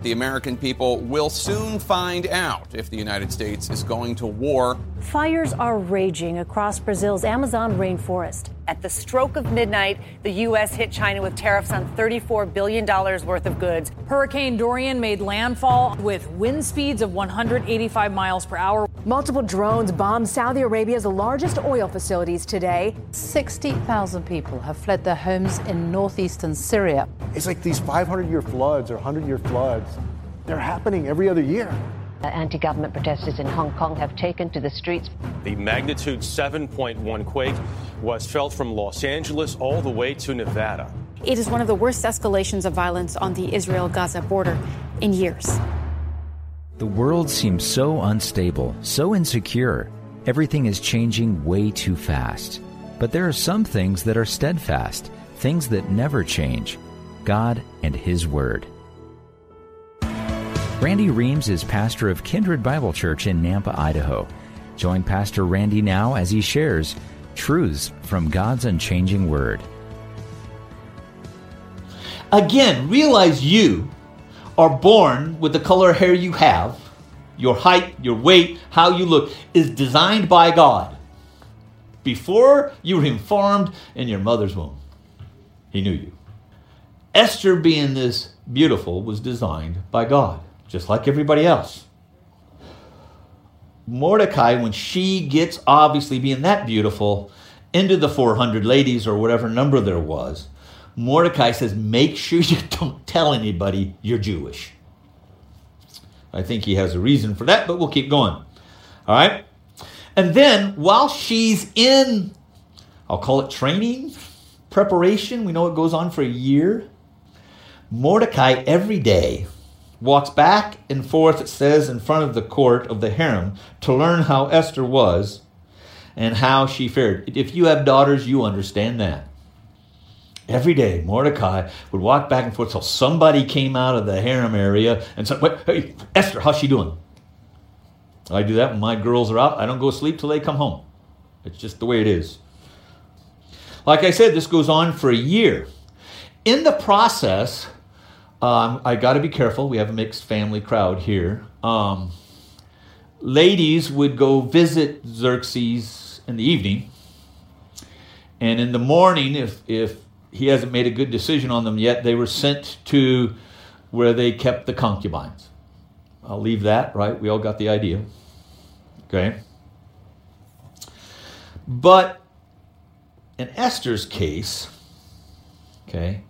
The American people will soon find out if the United States is going to war. Fires are raging across Brazil's Amazon rainforest. At the stroke of midnight, the U.S. hit China with tariffs on $34 billion worth of goods. Hurricane Dorian made landfall with wind speeds of 185 miles per hour. Multiple drones bombed Saudi Arabia's largest oil facilities today. 60,000 people have fled their homes in northeastern Syria. It's like these 500 year floods or 100 year floods, they're happening every other year. Anti government protesters in Hong Kong have taken to the streets. The magnitude 7.1 quake was felt from Los Angeles all the way to Nevada. It is one of the worst escalations of violence on the Israel Gaza border in years. The world seems so unstable, so insecure. Everything is changing way too fast. But there are some things that are steadfast, things that never change God and His Word. Randy Reams is pastor of Kindred Bible Church in Nampa, Idaho. Join Pastor Randy now as he shares truths from God's unchanging Word. Again, realize you are born with the color hair you have, your height, your weight, how you look is designed by God. Before you were informed in your mother's womb, He knew you. Esther, being this beautiful, was designed by God, just like everybody else. Mordecai, when she gets obviously being that beautiful into the 400 ladies or whatever number there was, Mordecai says, make sure you don't tell anybody you're Jewish. I think he has a reason for that, but we'll keep going. All right? And then while she's in, I'll call it training, preparation, we know it goes on for a year. Mordecai every day walks back and forth, it says, in front of the court of the harem to learn how Esther was and how she fared. If you have daughters, you understand that. Every day, Mordecai would walk back and forth till somebody came out of the harem area and said, Wait, hey, Esther, how's she doing? I do that when my girls are out. I don't go sleep till they come home. It's just the way it is. Like I said, this goes on for a year. In the process, um, I got to be careful. We have a mixed family crowd here. Um, ladies would go visit Xerxes in the evening, and in the morning, if if he hasn't made a good decision on them yet, they were sent to where they kept the concubines. I'll leave that, right? We all got the idea. Okay. But in Esther's case, okay,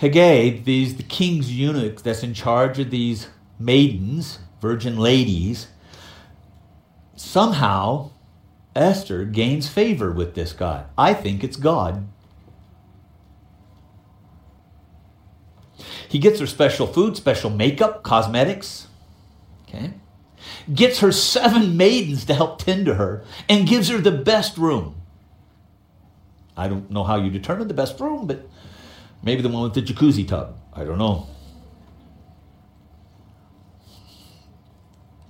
Hegai, these the king's eunuch that's in charge of these maidens, virgin ladies, somehow Esther gains favor with this guy. I think it's God. He gets her special food, special makeup, cosmetics. Okay. Gets her seven maidens to help tend to her and gives her the best room. I don't know how you determine the best room, but maybe the one with the jacuzzi tub. I don't know.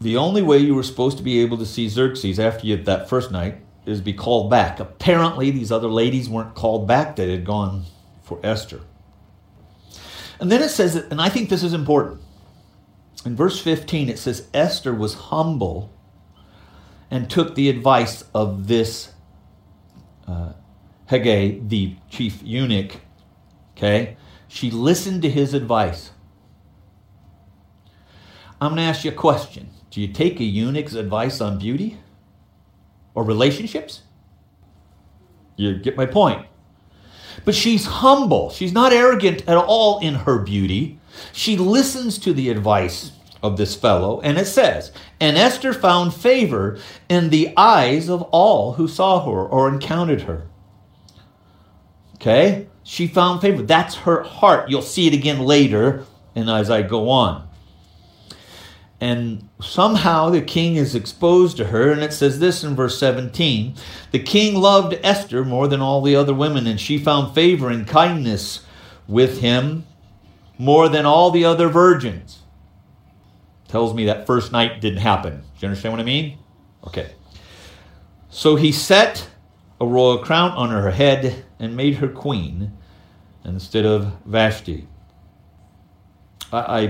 The only way you were supposed to be able to see Xerxes after you that first night is be called back. Apparently, these other ladies weren't called back, they had gone for Esther. And then it says, and I think this is important. In verse 15, it says, Esther was humble and took the advice of this uh, Hegai, the chief eunuch. Okay? She listened to his advice. I'm going to ask you a question. Do you take a eunuch's advice on beauty or relationships? You get my point. But she's humble. She's not arrogant at all in her beauty. She listens to the advice of this fellow, and it says, And Esther found favor in the eyes of all who saw her or encountered her. Okay? She found favor. That's her heart. You'll see it again later and as I go on. And somehow the king is exposed to her, and it says this in verse 17 The king loved Esther more than all the other women, and she found favor and kindness with him more than all the other virgins. Tells me that first night didn't happen. Do you understand what I mean? Okay. So he set a royal crown on her head and made her queen instead of Vashti. I, I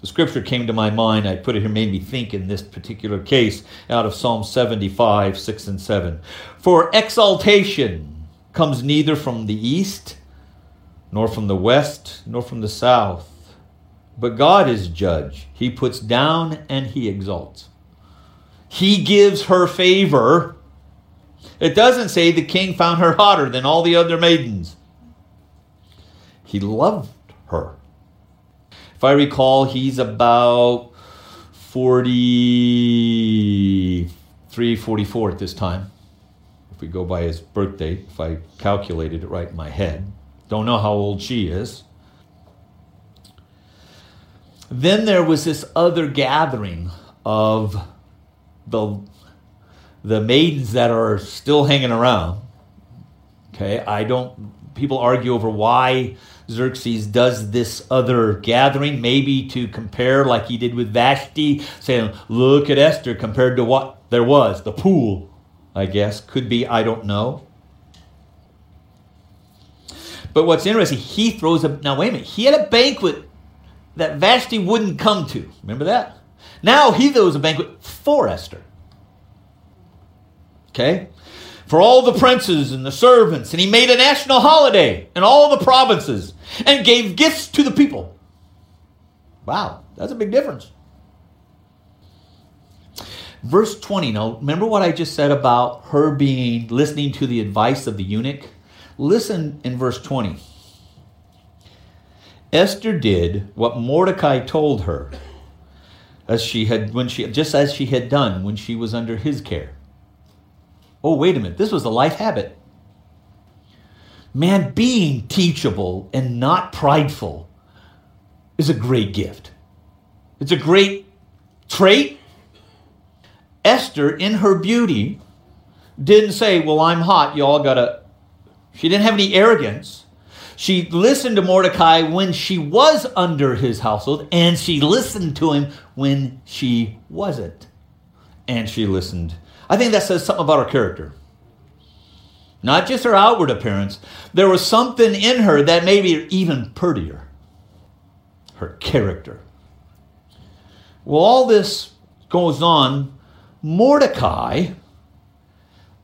The scripture came to my mind. I put it here, made me think in this particular case out of Psalm 75, 6 and 7. For exaltation comes neither from the east, nor from the west, nor from the south. But God is judge. He puts down and he exalts. He gives her favor. It doesn't say the king found her hotter than all the other maidens. He loved her. If I recall, he's about 43, 44 at this time. If we go by his birthday, if I calculated it right in my head. Don't know how old she is. Then there was this other gathering of the, the maidens that are still hanging around. Okay, I don't, people argue over why Xerxes does this other gathering, maybe to compare, like he did with Vashti, saying, Look at Esther compared to what there was, the pool, I guess. Could be, I don't know. But what's interesting, he throws a. Now, wait a minute. He had a banquet that Vashti wouldn't come to. Remember that? Now he throws a banquet for Esther. Okay? for all the princes and the servants, and he made a national holiday in all the provinces and gave gifts to the people. Wow, that's a big difference. Verse 20. Now, remember what I just said about her being listening to the advice of the eunuch? Listen in verse 20. Esther did what Mordecai told her, as she had when she just as she had done when she was under his care. Oh, wait a minute, this was a life habit. Man, being teachable and not prideful is a great gift. It's a great trait. Esther, in her beauty, didn't say, Well, I'm hot, y'all gotta. She didn't have any arrogance. She listened to Mordecai when she was under his household, and she listened to him when she wasn't. And she listened I think that says something about her character. Not just her outward appearance. There was something in her that made her even prettier. Her character. Well, all this goes on. Mordecai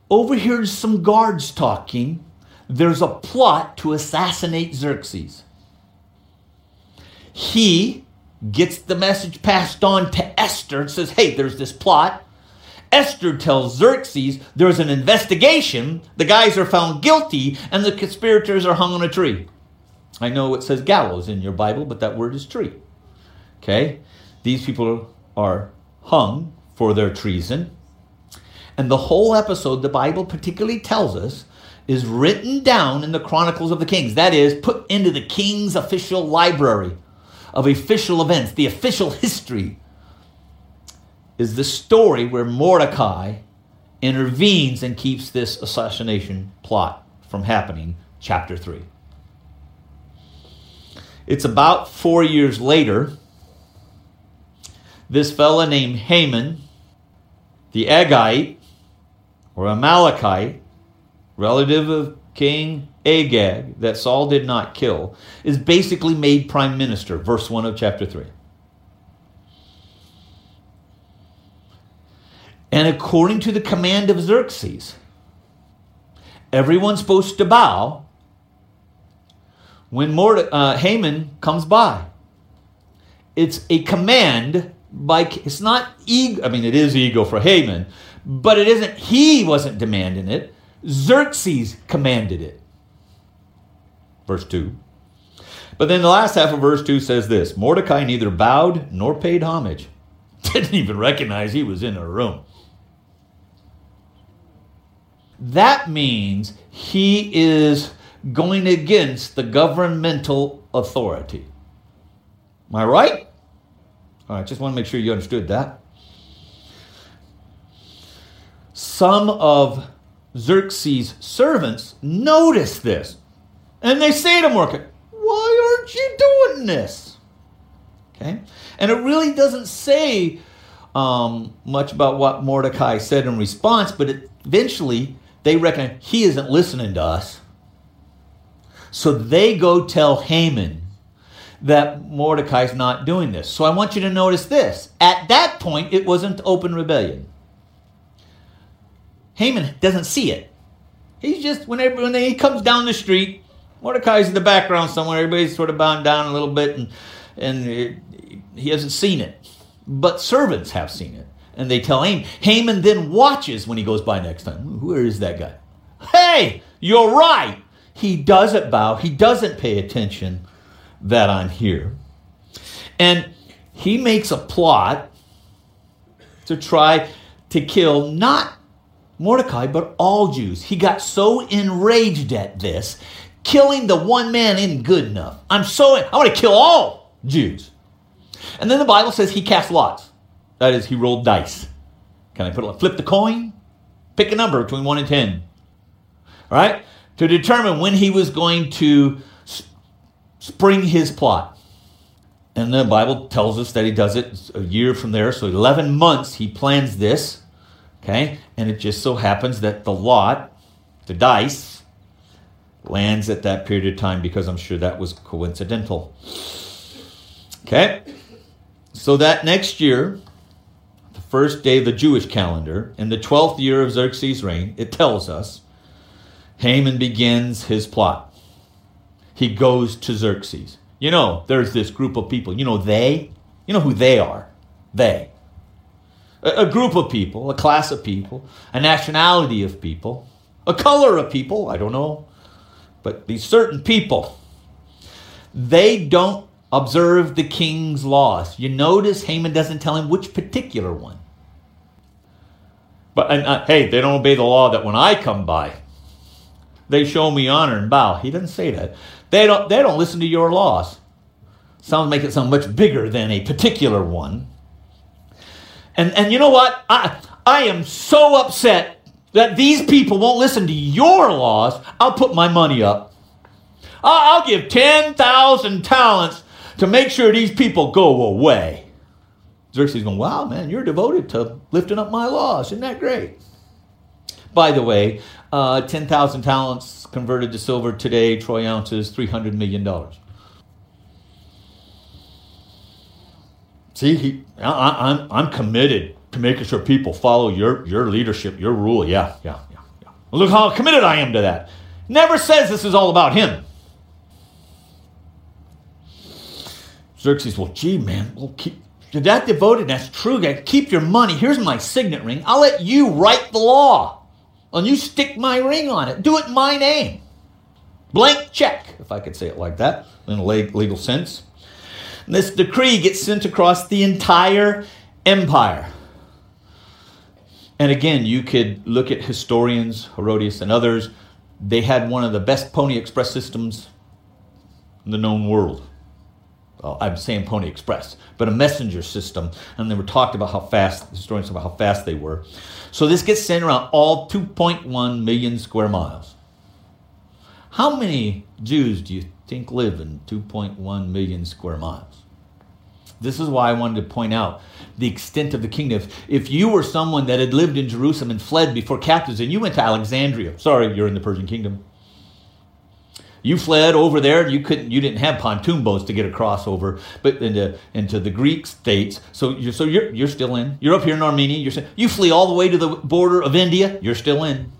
overhears some guards talking. There's a plot to assassinate Xerxes. He gets the message passed on to Esther and says, Hey, there's this plot. Esther tells Xerxes there's an investigation, the guys are found guilty, and the conspirators are hung on a tree. I know it says gallows in your Bible, but that word is tree. Okay? These people are hung for their treason. And the whole episode, the Bible particularly tells us, is written down in the Chronicles of the Kings. That is, put into the king's official library of official events, the official history is the story where Mordecai intervenes and keeps this assassination plot from happening, chapter 3. It's about four years later. This fella named Haman, the Agagite, or Amalekite, relative of King Agag, that Saul did not kill, is basically made prime minister, verse 1 of chapter 3. And according to the command of Xerxes, everyone's supposed to bow when uh, Haman comes by. It's a command by, it's not ego, I mean, it is ego for Haman, but it isn't, he wasn't demanding it. Xerxes commanded it. Verse 2. But then the last half of verse 2 says this Mordecai neither bowed nor paid homage. Didn't even recognize he was in a room. That means he is going against the governmental authority. Am I right? All right, just want to make sure you understood that. Some of Xerxes' servants notice this and they say to Mordecai, Why aren't you doing this? Okay? And it really doesn't say um, much about what Mordecai said in response, but it, eventually they reckon he isn't listening to us. So they go tell Haman that Mordecai's not doing this. So I want you to notice this. At that point, it wasn't open rebellion. Haman doesn't see it. He's just, whenever when he comes down the street, Mordecai's in the background somewhere. Everybody's sort of bowing down a little bit, and, and it, he hasn't seen it. But servants have seen it. And they tell Haman. Haman then watches when he goes by next time. Where is that guy? Hey, you're right. He doesn't bow. He doesn't pay attention that I'm here. And he makes a plot to try to kill not Mordecai, but all Jews. He got so enraged at this, killing the one man isn't good enough. I'm so, I want to kill all Jews. And then the Bible says he cast lots. That is, he rolled dice. Can I put a flip the coin? Pick a number between 1 and 10. All right? To determine when he was going to spring his plot. And the Bible tells us that he does it a year from there. So 11 months he plans this. Okay? And it just so happens that the lot, the dice, lands at that period of time because I'm sure that was coincidental. Okay? So that next year, first day of the Jewish calendar, in the 12th year of Xerxes' reign, it tells us Haman begins his plot. He goes to Xerxes. You know, there's this group of people. You know, they? You know who they are? They. A, a group of people, a class of people, a nationality of people, a color of people, I don't know. But these certain people, they don't observe the king's laws. You notice Haman doesn't tell him which particular one. But and, uh, hey, they don't obey the law that when I come by, they show me honor and bow. He doesn't say that. They don't, they don't listen to your laws. Sounds make it sound much bigger than a particular one. And, and you know what? I, I am so upset that these people won't listen to your laws. I'll put my money up. I'll, I'll give 10,000 talents to make sure these people go away. Xerxes going, wow, man, you're devoted to lifting up my laws. Isn't that great? By the way, uh, 10,000 talents converted to silver today, troy ounces, $300 million. See, he, I, am I'm, I'm committed to making sure people follow your, your leadership, your rule. Yeah, yeah, yeah, yeah. Look how committed I am to that. Never says this is all about him. Xerxes, well, gee, man, we'll keep, that devoted, that's true. Keep your money. Here's my signet ring. I'll let you write the law. And you stick my ring on it. Do it in my name. Blank check, if I could say it like that, in a legal sense. And this decree gets sent across the entire empire. And again, you could look at historians, Herodotus and others. They had one of the best Pony Express systems in the known world. Uh, well, I'm saying Pony Express, but a messenger system. And they were talked about how fast, the historians about how fast they were. So this gets sent around all 2.1 million square miles. How many Jews do you think live in 2.1 million square miles? This is why I wanted to point out the extent of the kingdom. If you were someone that had lived in Jerusalem and fled before captives and you went to Alexandria, sorry, you're in the Persian kingdom. You fled over there. You couldn't. You didn't have pontoon boats to get across over, but into into the Greek states. So you're so you're you're still in. You're up here in Armenia. You're you flee all the way to the border of India. You're still in.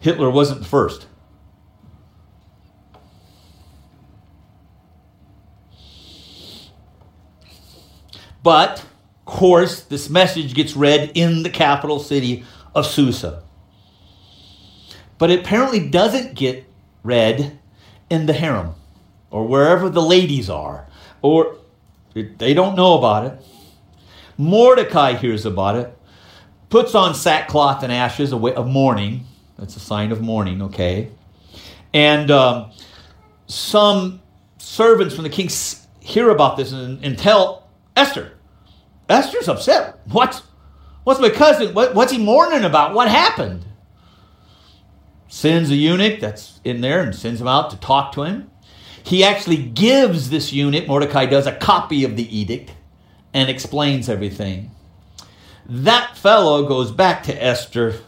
Hitler wasn't the first. But, of course, this message gets read in the capital city of Susa but it apparently doesn't get read in the harem or wherever the ladies are, or they don't know about it. Mordecai hears about it, puts on sackcloth and ashes of mourning. That's a sign of mourning, okay? And um, some servants from the king hear about this and, and tell Esther. Esther's upset. What's, what's my cousin? What, what's he mourning about? What happened? Sends a eunuch that's in there and sends him out to talk to him. He actually gives this eunuch, Mordecai does, a copy of the edict and explains everything. That fellow goes back to Esther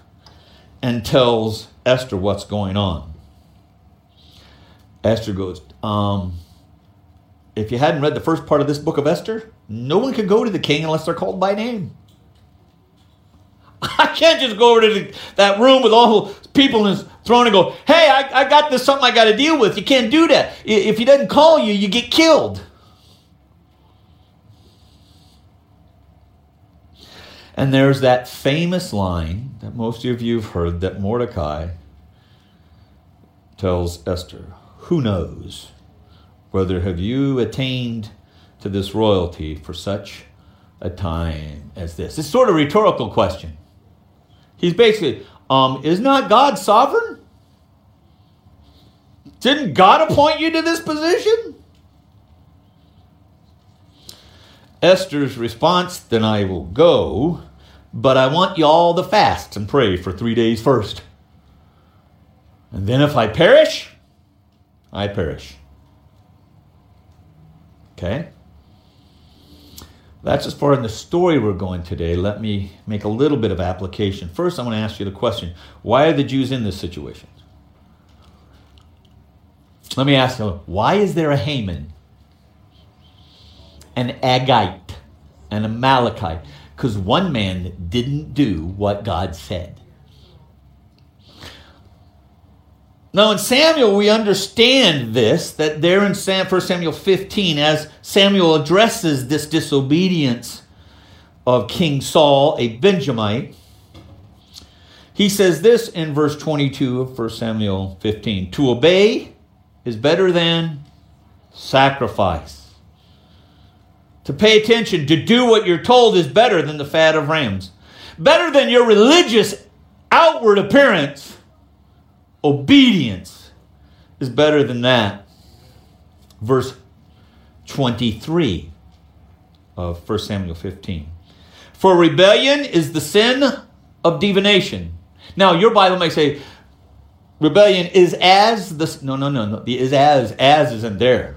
and tells Esther what's going on. Esther goes, um, if you hadn't read the first part of this book of Esther, no one can go to the king unless they're called by name. I can't just go over to the, that room with all the people in his throne and go, hey, I, I got this something I got to deal with. You can't do that. If he doesn't call you, you get killed. And there's that famous line that most of you have heard that Mordecai tells Esther, Who knows whether have you attained to this royalty for such a time as this? It's sort of a rhetorical question. He's basically, um, is not God sovereign? Didn't God appoint you to this position? Esther's response, then I will go, but I want you all to fast and pray for three days first. And then if I perish, I perish. Okay? That's as far in the story we're going today. Let me make a little bit of application. First, I'm going to ask you the question why are the Jews in this situation? Let me ask you, why is there a Haman? an Agite, an Amalekite, because one man didn't do what God said. Now, in Samuel, we understand this, that there in 1 Samuel 15, as Samuel addresses this disobedience of King Saul, a Benjamite, he says this in verse 22 of 1 Samuel 15 To obey is better than sacrifice to pay attention, to do what you're told is better than the fat of rams. Better than your religious outward appearance. Obedience is better than that. Verse 23 of 1 Samuel 15. For rebellion is the sin of divination. Now, your Bible may say rebellion is as the. No, no, no, no. The is as. As isn't there.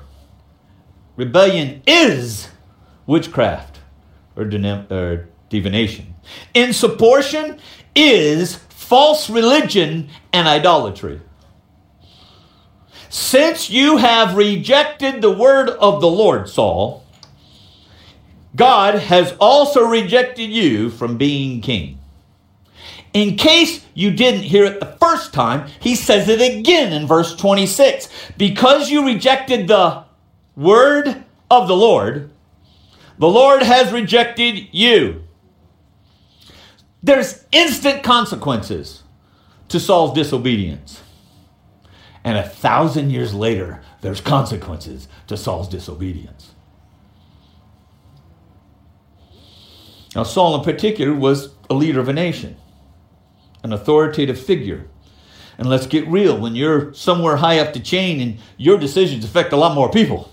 Rebellion is witchcraft or, divination. Insubordination is false religion and idolatry. Since you have rejected the word of the Lord, Saul, God has also rejected you from being king. In case you didn't hear it the first time, he says it again in verse 26. Because you rejected the word of the Lord, the Lord has rejected you. There's instant consequences to Saul's disobedience. And a thousand years later, there's consequences to Saul's disobedience. Now, Saul in particular was a leader of a nation, an authoritative figure. And let's get real when you're somewhere high up the chain and your decisions affect a lot more people.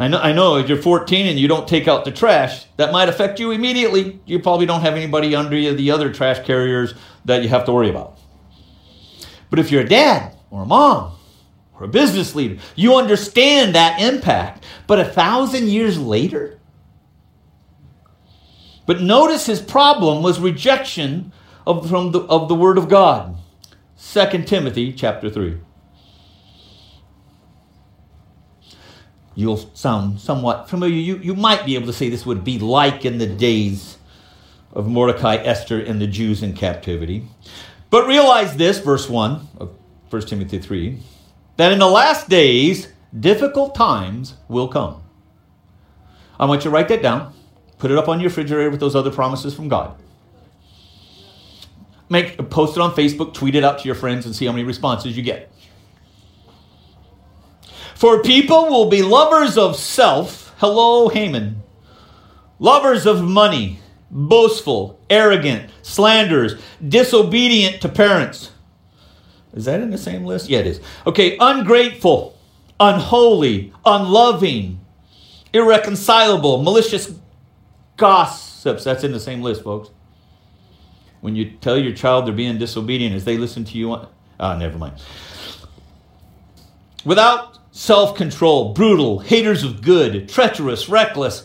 I know, I know if you're 14 and you don't take out the trash, that might affect you immediately. You probably don't have anybody under you, the other trash carriers that you have to worry about. But if you're a dad or a mom or a business leader, you understand that impact. But a thousand years later? But notice his problem was rejection of, from the, of the Word of God. 2 Timothy chapter 3. You'll sound somewhat familiar. You, you might be able to say this would be like in the days of Mordecai, Esther, and the Jews in captivity. But realize this, verse 1 of 1 Timothy 3, that in the last days, difficult times will come. I want you to write that down. Put it up on your refrigerator with those other promises from God. Make post it on Facebook, tweet it out to your friends, and see how many responses you get. For people will be lovers of self. Hello, Haman. Lovers of money, boastful, arrogant, slanderers, disobedient to parents. Is that in the same list? Yeah, it is. Okay, ungrateful, unholy, unloving, irreconcilable, malicious gossips. That's in the same list, folks. When you tell your child they're being disobedient as they listen to you, ah, never mind. Without self control, brutal, haters of good, treacherous, reckless,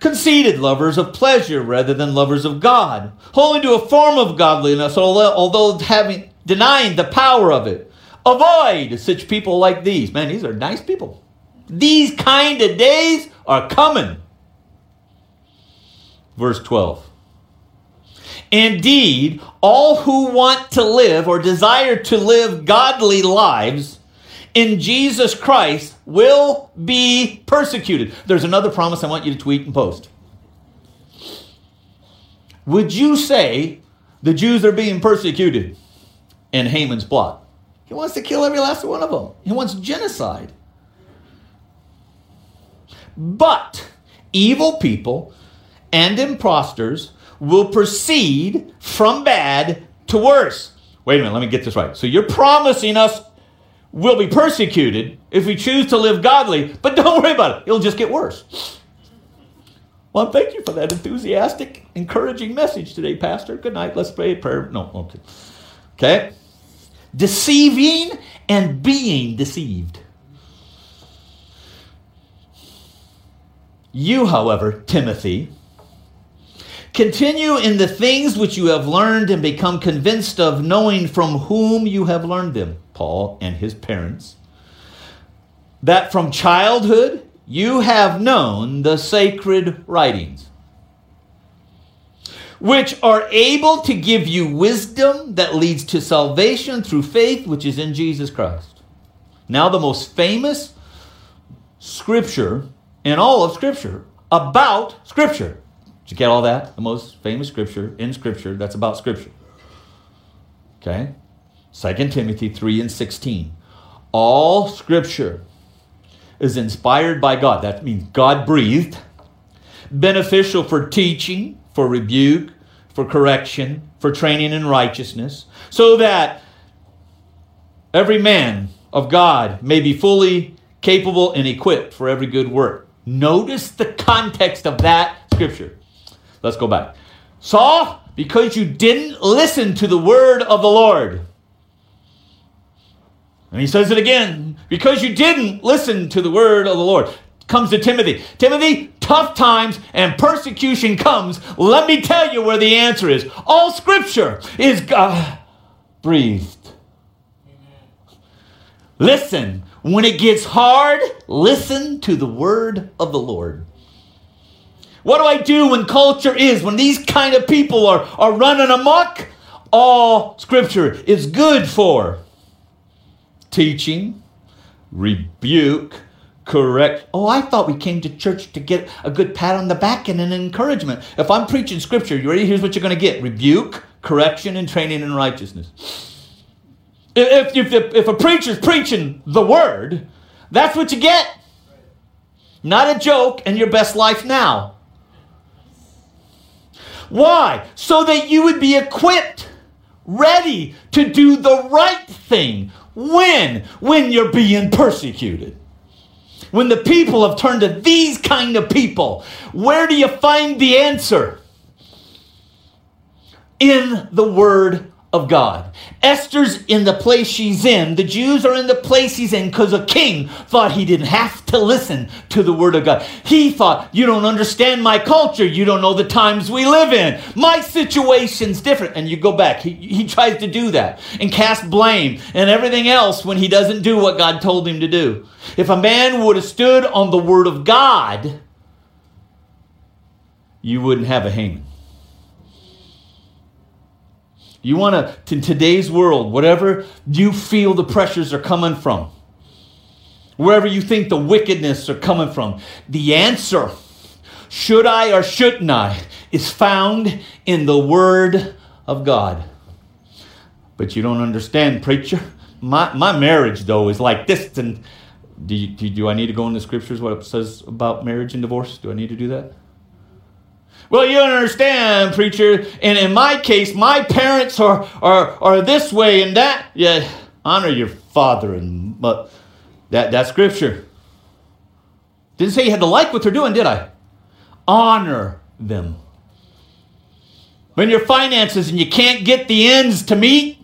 conceited lovers of pleasure rather than lovers of God, holding to a form of godliness, although having denying the power of it, Avoid such people like these. Man, these are nice people. These kind of days are coming. Verse 12. Indeed, all who want to live or desire to live godly lives in Jesus Christ will be persecuted. There's another promise I want you to tweet and post. Would you say the Jews are being persecuted in Haman's plot? He wants to kill every last one of them. He wants genocide. But evil people and impostors will proceed from bad to worse. Wait a minute, let me get this right. So you're promising us we'll be persecuted if we choose to live godly, but don't worry about it, it'll just get worse. Well, thank you for that enthusiastic, encouraging message today, Pastor. Good night. Let's pray a prayer. No, okay. Okay? Deceiving and being deceived. You, however, Timothy, continue in the things which you have learned and become convinced of, knowing from whom you have learned them, Paul and his parents, that from childhood you have known the sacred writings, which are able to give you wisdom that leads to salvation through faith which is in Jesus Christ. Now, the most famous scripture in all of Scripture about Scripture. Did you get all that? The most famous scripture in Scripture that's about Scripture. Okay? 2 Timothy 3 and 16. All Scripture is inspired by God. That means God breathed, beneficial for teaching, for rebuke, for correction, for training in righteousness, so that every man of God may be fully capable and equipped for every good work. Notice the context of that scripture. Let's go back. Saul, because you didn't listen to the word of the Lord. And he says it again, because you didn't listen to the word of the Lord. Comes to Timothy. Timothy, tough times and persecution comes. Let me tell you where the answer is. All scripture is God breathed. Listen, when it gets hard, listen to the word of the Lord. What do I do when culture is, when these kind of people are, are running amok? All scripture is good for teaching, rebuke, correct. Oh, I thought we came to church to get a good pat on the back and an encouragement. If I'm preaching scripture, you ready? Here's what you're going to get rebuke, correction, and training in righteousness. If, if, if, if a preacher's preaching the word, that's what you get. Not a joke and your best life now. Why? So that you would be equipped, ready to do the right thing. When? When you're being persecuted. When the people have turned to these kind of people, where do you find the answer? In the Word of God. Esther's in the place she's in. The Jews are in the place he's in because a king thought he didn't have to listen to the word of God. He thought, you don't understand my culture. You don't know the times we live in. My situation's different. And you go back. He, he tries to do that and cast blame and everything else when he doesn't do what God told him to do. If a man would have stood on the word of God, you wouldn't have a Haman. You want to, in today's world, whatever you feel the pressures are coming from, wherever you think the wickedness are coming from, the answer, should I or shouldn't I, is found in the Word of God. But you don't understand, preacher. My, my marriage, though, is like this. And do, you, do, do I need to go in the scriptures what it says about marriage and divorce? Do I need to do that? Well, you don't understand, preacher. And in my case, my parents are, are, are this way and that. Yeah, honor your father and mother. That, that's scripture. Didn't say you had to like what they're doing, did I? Honor them. When your finances and you can't get the ends to meet,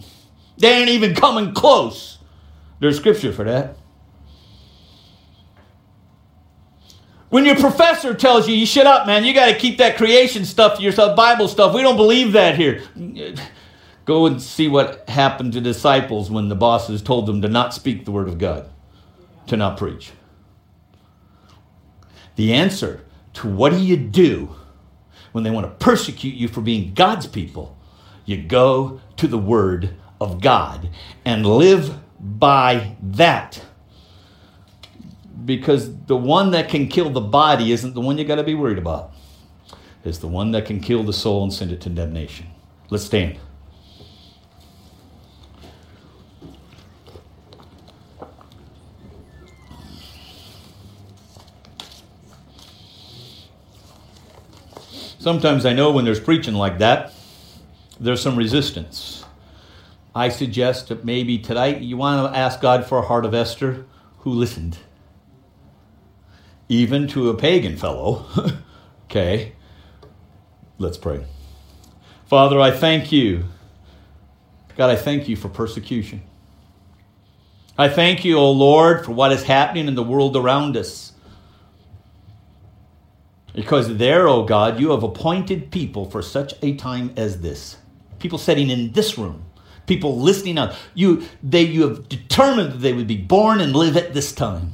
they ain't even coming close. There's scripture for that. When your professor tells you, you shut up, man, you got to keep that creation stuff to yourself, Bible stuff. We don't believe that here. Go and see what happened to disciples when the bosses told them to not speak the word of God, to not preach. The answer to what do you do when they want to persecute you for being God's people? You go to the word of God and live by that. Because the one that can kill the body isn't the one you got to be worried about. It's the one that can kill the soul and send it to damnation. Let's stand. Sometimes I know when there's preaching like that, there's some resistance. I suggest that maybe tonight you want to ask God for a heart of Esther who listened. Even to a pagan fellow. okay. Let's pray. Father, I thank you. God, I thank you for persecution. I thank you, O oh Lord, for what is happening in the world around us. Because there, O oh God, you have appointed people for such a time as this. People sitting in this room, people listening out. You, they, you have determined that they would be born and live at this time.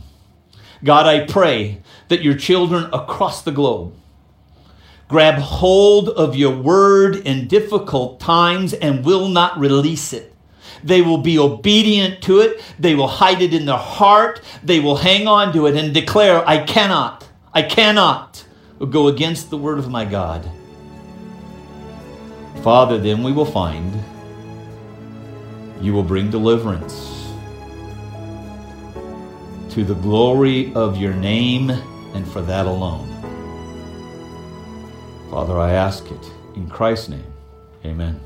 God, I pray that your children across the globe grab hold of your word in difficult times and will not release it. They will be obedient to it. They will hide it in their heart. They will hang on to it and declare, I cannot, I cannot go against the word of my God. Father, then we will find you will bring deliverance to the glory of your name and for that alone. Father, I ask it in Christ's name. Amen.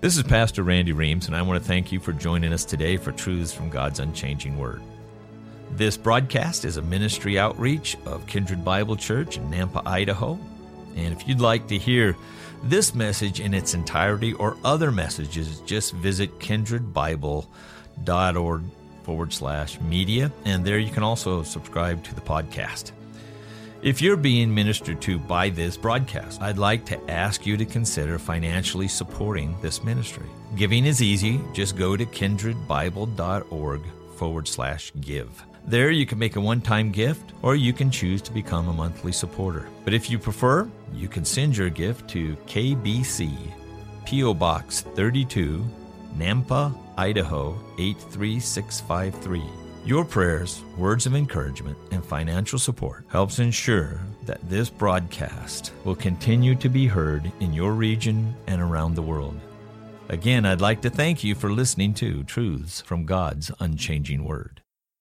This is Pastor Randy Reams, and I want to thank you for joining us today for Truths from God's Unchanging Word. This broadcast is a ministry outreach of Kindred Bible Church in Nampa, Idaho. And if you'd like to hear this message in its entirety or other messages, just visit kindredbible.org forward slash media. And there you can also subscribe to the podcast. If you're being ministered to by this broadcast, I'd like to ask you to consider financially supporting this ministry. Giving is easy. Just go to kindredbible.org forward slash give. There, you can make a one time gift or you can choose to become a monthly supporter. But if you prefer, you can send your gift to KBC, P.O. Box 32, Nampa, Idaho 83653. Your prayers, words of encouragement, and financial support helps ensure that this broadcast will continue to be heard in your region and around the world. Again, I'd like to thank you for listening to Truths from God's Unchanging Word.